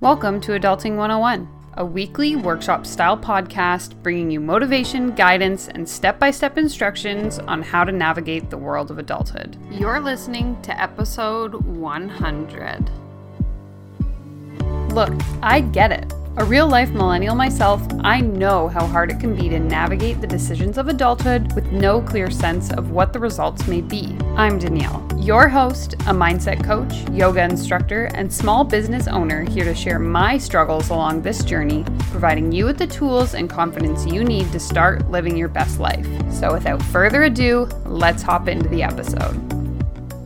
Welcome to Adulting 101, a weekly workshop style podcast bringing you motivation, guidance, and step by step instructions on how to navigate the world of adulthood. You're listening to episode 100. Look, I get it. A real life millennial myself, I know how hard it can be to navigate the decisions of adulthood with no clear sense of what the results may be. I'm Danielle, your host, a mindset coach, yoga instructor, and small business owner here to share my struggles along this journey, providing you with the tools and confidence you need to start living your best life. So, without further ado, let's hop into the episode.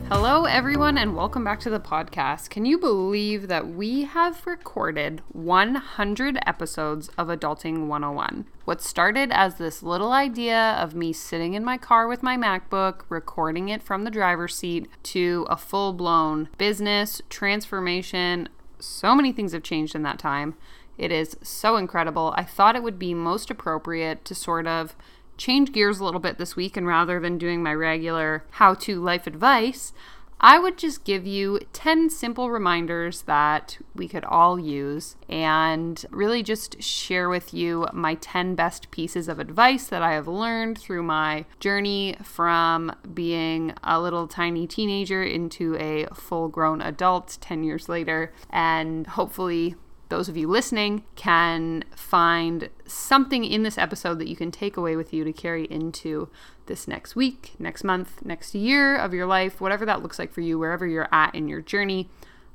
Hello, everyone, and welcome back to the podcast. Can you believe that we have recorded 100 episodes of Adulting 101? What started as this little idea of me sitting in my car with my MacBook, recording it from the driver's seat, to a full blown business transformation. So many things have changed in that time. It is so incredible. I thought it would be most appropriate to sort of change gears a little bit this week and rather than doing my regular how to life advice, I would just give you 10 simple reminders that we could all use and really just share with you my 10 best pieces of advice that I have learned through my journey from being a little tiny teenager into a full grown adult 10 years later, and hopefully those of you listening can find something in this episode that you can take away with you to carry into this next week, next month, next year of your life, whatever that looks like for you, wherever you're at in your journey.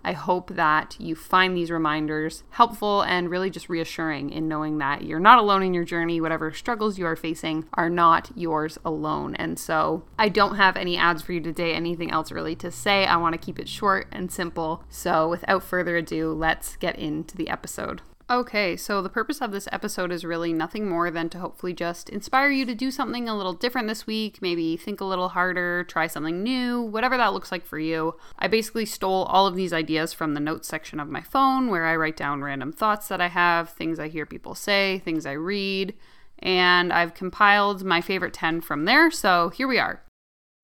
I hope that you find these reminders helpful and really just reassuring in knowing that you're not alone in your journey. Whatever struggles you are facing are not yours alone. And so I don't have any ads for you today, anything else really to say. I want to keep it short and simple. So without further ado, let's get into the episode. Okay, so the purpose of this episode is really nothing more than to hopefully just inspire you to do something a little different this week, maybe think a little harder, try something new, whatever that looks like for you. I basically stole all of these ideas from the notes section of my phone where I write down random thoughts that I have, things I hear people say, things I read, and I've compiled my favorite 10 from there. So here we are.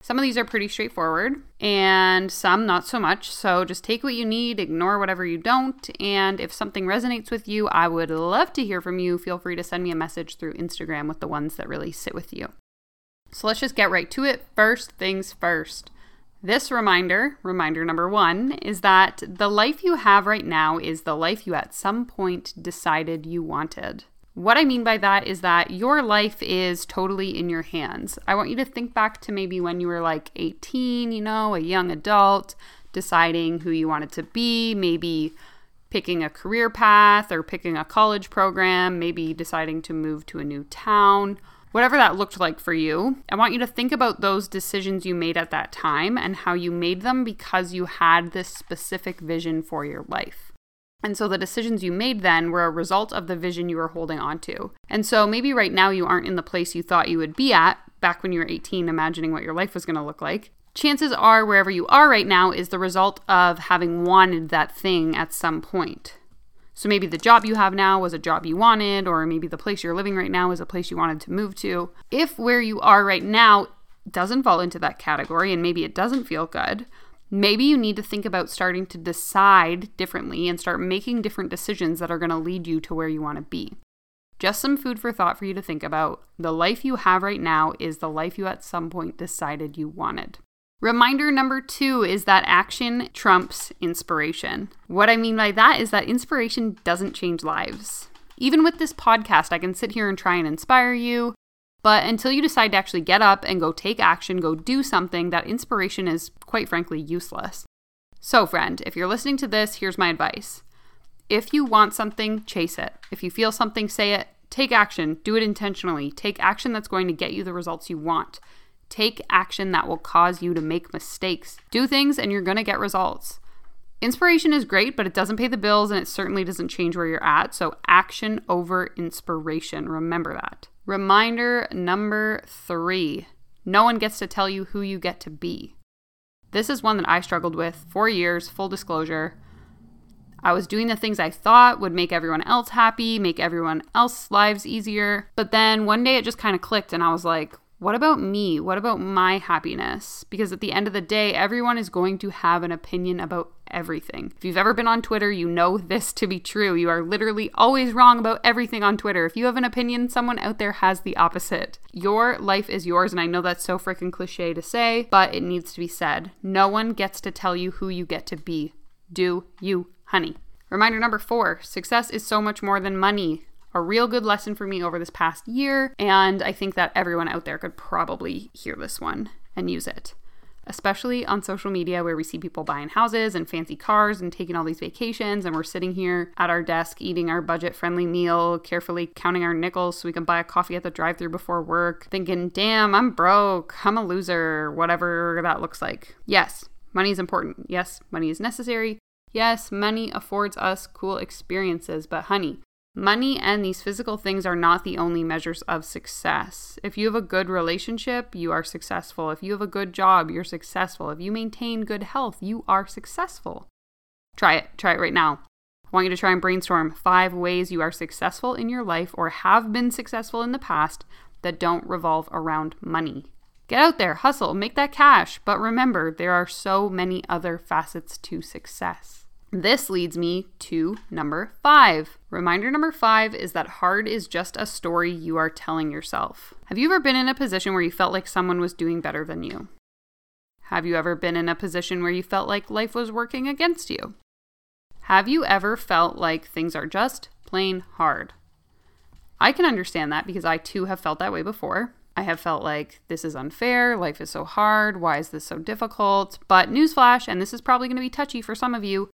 Some of these are pretty straightforward and some not so much. So just take what you need, ignore whatever you don't. And if something resonates with you, I would love to hear from you. Feel free to send me a message through Instagram with the ones that really sit with you. So let's just get right to it. First things first. This reminder, reminder number one, is that the life you have right now is the life you at some point decided you wanted. What I mean by that is that your life is totally in your hands. I want you to think back to maybe when you were like 18, you know, a young adult, deciding who you wanted to be, maybe picking a career path or picking a college program, maybe deciding to move to a new town. Whatever that looked like for you, I want you to think about those decisions you made at that time and how you made them because you had this specific vision for your life. And so the decisions you made then were a result of the vision you were holding on to. And so maybe right now you aren't in the place you thought you would be at back when you were 18, imagining what your life was going to look like. Chances are, wherever you are right now is the result of having wanted that thing at some point. So maybe the job you have now was a job you wanted, or maybe the place you're living right now is a place you wanted to move to. If where you are right now doesn't fall into that category and maybe it doesn't feel good, Maybe you need to think about starting to decide differently and start making different decisions that are going to lead you to where you want to be. Just some food for thought for you to think about. The life you have right now is the life you at some point decided you wanted. Reminder number two is that action trumps inspiration. What I mean by that is that inspiration doesn't change lives. Even with this podcast, I can sit here and try and inspire you, but until you decide to actually get up and go take action, go do something, that inspiration is quite frankly useless. So, friend, if you're listening to this, here's my advice. If you want something, chase it. If you feel something, say it. Take action. Do it intentionally. Take action that's going to get you the results you want. Take action that will cause you to make mistakes. Do things and you're going to get results. Inspiration is great, but it doesn't pay the bills and it certainly doesn't change where you're at. So, action over inspiration. Remember that. Reminder number three no one gets to tell you who you get to be. This is one that I struggled with for years, full disclosure. I was doing the things I thought would make everyone else happy, make everyone else's lives easier. But then one day it just kind of clicked, and I was like, what about me? What about my happiness? Because at the end of the day, everyone is going to have an opinion about everything. If you've ever been on Twitter, you know this to be true. You are literally always wrong about everything on Twitter. If you have an opinion, someone out there has the opposite. Your life is yours, and I know that's so freaking cliche to say, but it needs to be said. No one gets to tell you who you get to be. Do you, honey? Reminder number four success is so much more than money a real good lesson for me over this past year, and I think that everyone out there could probably hear this one and use it. Especially on social media, where we see people buying houses and fancy cars and taking all these vacations, and we're sitting here at our desk eating our budget friendly meal, carefully counting our nickels so we can buy a coffee at the drive through before work, thinking, damn, I'm broke, I'm a loser, whatever that looks like. Yes, money is important. Yes, money is necessary. Yes, money affords us cool experiences, but honey, Money and these physical things are not the only measures of success. If you have a good relationship, you are successful. If you have a good job, you're successful. If you maintain good health, you are successful. Try it. Try it right now. I want you to try and brainstorm five ways you are successful in your life or have been successful in the past that don't revolve around money. Get out there, hustle, make that cash. But remember, there are so many other facets to success. This leads me to number five. Reminder number five is that hard is just a story you are telling yourself. Have you ever been in a position where you felt like someone was doing better than you? Have you ever been in a position where you felt like life was working against you? Have you ever felt like things are just plain hard? I can understand that because I too have felt that way before. I have felt like this is unfair, life is so hard, why is this so difficult? But newsflash, and this is probably going to be touchy for some of you,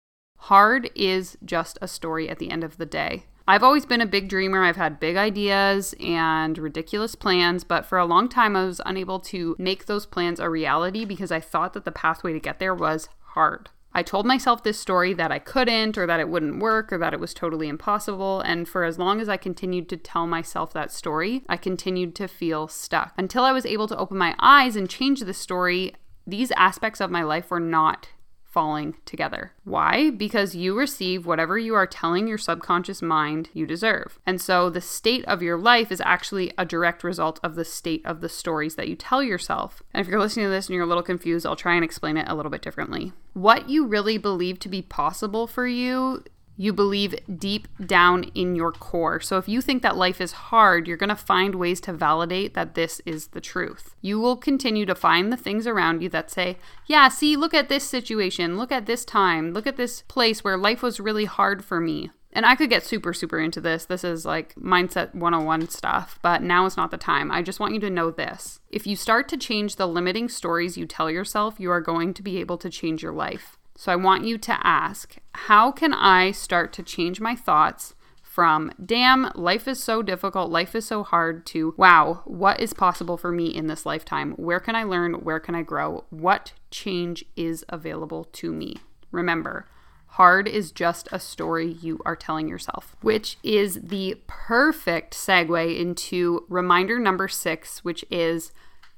Hard is just a story at the end of the day. I've always been a big dreamer. I've had big ideas and ridiculous plans, but for a long time I was unable to make those plans a reality because I thought that the pathway to get there was hard. I told myself this story that I couldn't, or that it wouldn't work, or that it was totally impossible. And for as long as I continued to tell myself that story, I continued to feel stuck. Until I was able to open my eyes and change the story, these aspects of my life were not falling together. Why? Because you receive whatever you are telling your subconscious mind you deserve. And so the state of your life is actually a direct result of the state of the stories that you tell yourself. And if you're listening to this and you're a little confused, I'll try and explain it a little bit differently. What you really believe to be possible for you you believe deep down in your core. So if you think that life is hard, you're going to find ways to validate that this is the truth. You will continue to find the things around you that say, Yeah, see, look at this situation, look at this time, look at this place where life was really hard for me. And I could get super, super into this. This is like mindset 101 stuff, but now is not the time. I just want you to know this. If you start to change the limiting stories you tell yourself, you are going to be able to change your life. So I want you to ask how can I start to change my thoughts from damn, life is so difficult, life is so hard to wow, what is possible for me in this lifetime? Where can I learn? Where can I grow? What change is available to me? Remember, hard is just a story you are telling yourself, which is the perfect segue into reminder number six, which is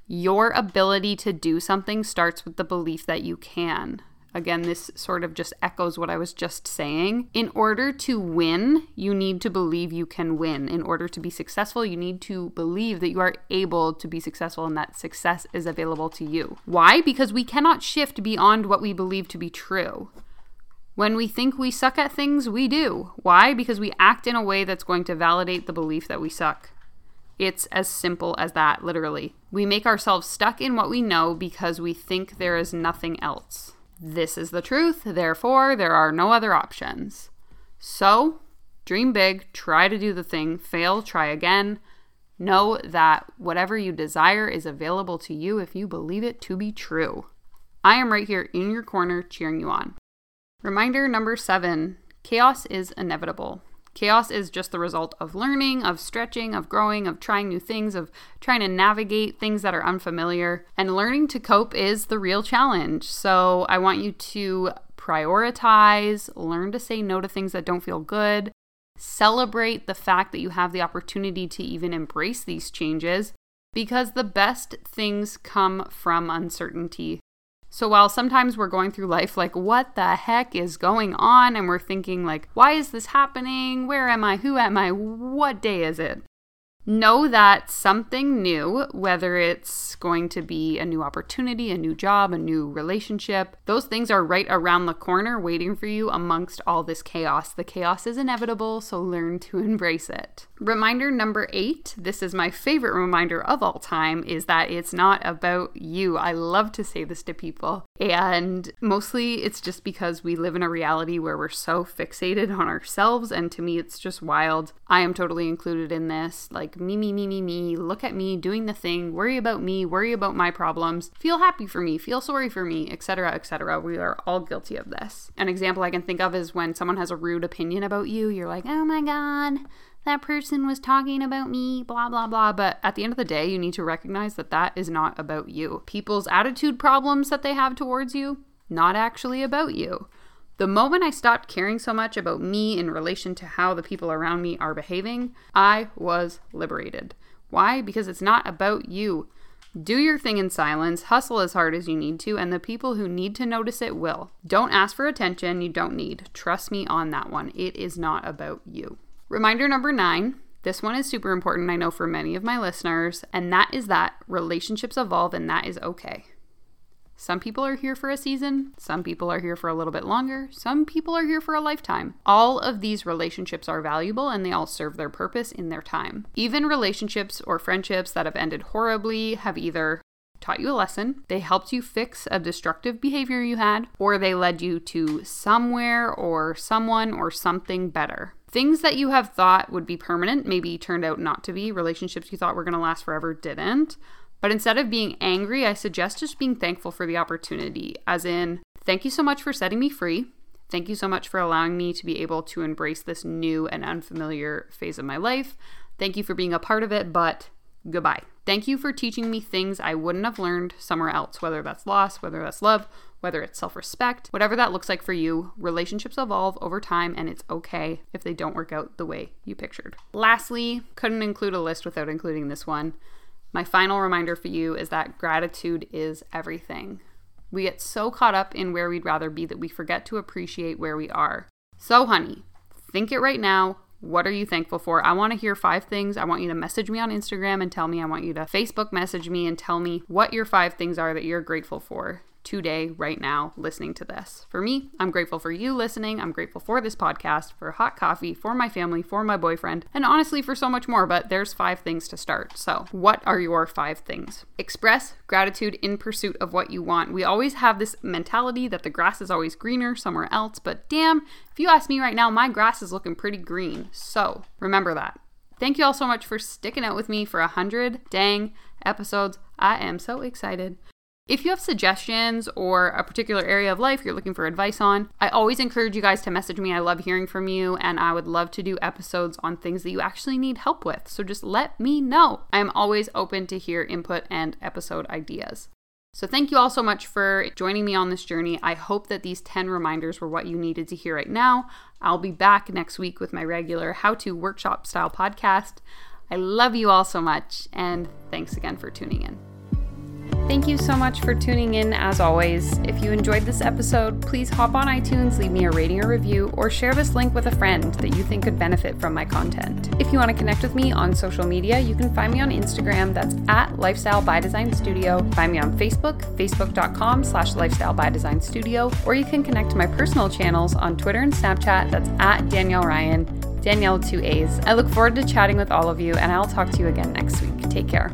your ability to do something starts with the belief that you can. Again, this sort of just echoes what I was just saying. In order to win, you need to believe you can win. In order to be successful, you need to believe that you are able to be successful and that success is available to you. Why? Because we cannot shift beyond what we believe to be true. When we think we suck at things, we do. Why? Because we act in a way that's going to validate the belief that we suck. It's as simple as that, literally. We make ourselves stuck in what we know because we think there is nothing else. This is the truth, therefore, there are no other options. So, dream big, try to do the thing, fail, try again. Know that whatever you desire is available to you if you believe it to be true. I am right here in your corner cheering you on. Reminder number seven chaos is inevitable. Chaos is just the result of learning, of stretching, of growing, of trying new things, of trying to navigate things that are unfamiliar. And learning to cope is the real challenge. So I want you to prioritize, learn to say no to things that don't feel good, celebrate the fact that you have the opportunity to even embrace these changes because the best things come from uncertainty. So while sometimes we're going through life like, what the heck is going on? And we're thinking, like, why is this happening? Where am I? Who am I? What day is it? Know that something new, whether it's going to be a new opportunity, a new job, a new relationship, those things are right around the corner waiting for you amongst all this chaos. The chaos is inevitable, so learn to embrace it. Reminder number eight this is my favorite reminder of all time is that it's not about you. I love to say this to people, and mostly it's just because we live in a reality where we're so fixated on ourselves, and to me, it's just wild. I am totally included in this. Like, like me, me, me, me, me, look at me doing the thing, worry about me, worry about my problems, feel happy for me, feel sorry for me, etc., etc. We are all guilty of this. An example I can think of is when someone has a rude opinion about you, you're like, oh my god, that person was talking about me, blah, blah, blah. But at the end of the day, you need to recognize that that is not about you. People's attitude problems that they have towards you, not actually about you. The moment I stopped caring so much about me in relation to how the people around me are behaving, I was liberated. Why? Because it's not about you. Do your thing in silence, hustle as hard as you need to, and the people who need to notice it will. Don't ask for attention you don't need. Trust me on that one. It is not about you. Reminder number nine this one is super important, I know, for many of my listeners, and that is that relationships evolve and that is okay. Some people are here for a season, some people are here for a little bit longer, some people are here for a lifetime. All of these relationships are valuable and they all serve their purpose in their time. Even relationships or friendships that have ended horribly have either taught you a lesson, they helped you fix a destructive behavior you had, or they led you to somewhere or someone or something better. Things that you have thought would be permanent maybe turned out not to be. Relationships you thought were going to last forever didn't. But instead of being angry, I suggest just being thankful for the opportunity, as in, thank you so much for setting me free. Thank you so much for allowing me to be able to embrace this new and unfamiliar phase of my life. Thank you for being a part of it, but goodbye. Thank you for teaching me things I wouldn't have learned somewhere else, whether that's loss, whether that's love, whether it's self respect, whatever that looks like for you. Relationships evolve over time, and it's okay if they don't work out the way you pictured. Lastly, couldn't include a list without including this one. My final reminder for you is that gratitude is everything. We get so caught up in where we'd rather be that we forget to appreciate where we are. So, honey, think it right now. What are you thankful for? I want to hear five things. I want you to message me on Instagram and tell me. I want you to Facebook message me and tell me what your five things are that you're grateful for today, right now, listening to this. For me, I'm grateful for you listening. I'm grateful for this podcast, for hot coffee, for my family, for my boyfriend, and honestly for so much more. But there's five things to start. So, what are your five things? Express gratitude in pursuit of what you want. We always have this mentality that the grass is always greener somewhere else, but damn, if you ask me right now, my grass is looking pretty green. So, remember that. Thank you all so much for sticking out with me for a hundred dang episodes. I am so excited. If you have suggestions or a particular area of life you're looking for advice on, I always encourage you guys to message me. I love hearing from you, and I would love to do episodes on things that you actually need help with. So just let me know. I am always open to hear input and episode ideas. So, thank you all so much for joining me on this journey. I hope that these 10 reminders were what you needed to hear right now. I'll be back next week with my regular how to workshop style podcast. I love you all so much, and thanks again for tuning in. Thank you so much for tuning in as always. If you enjoyed this episode, please hop on iTunes, leave me a rating or review, or share this link with a friend that you think could benefit from my content. If you want to connect with me on social media, you can find me on Instagram, that's at Lifestyle by Design Studio. Find me on Facebook, facebook.com slash lifestyle by design studio, or you can connect to my personal channels on Twitter and Snapchat, that's at Danielle Ryan, Danielle 2A's. I look forward to chatting with all of you, and I'll talk to you again next week. Take care.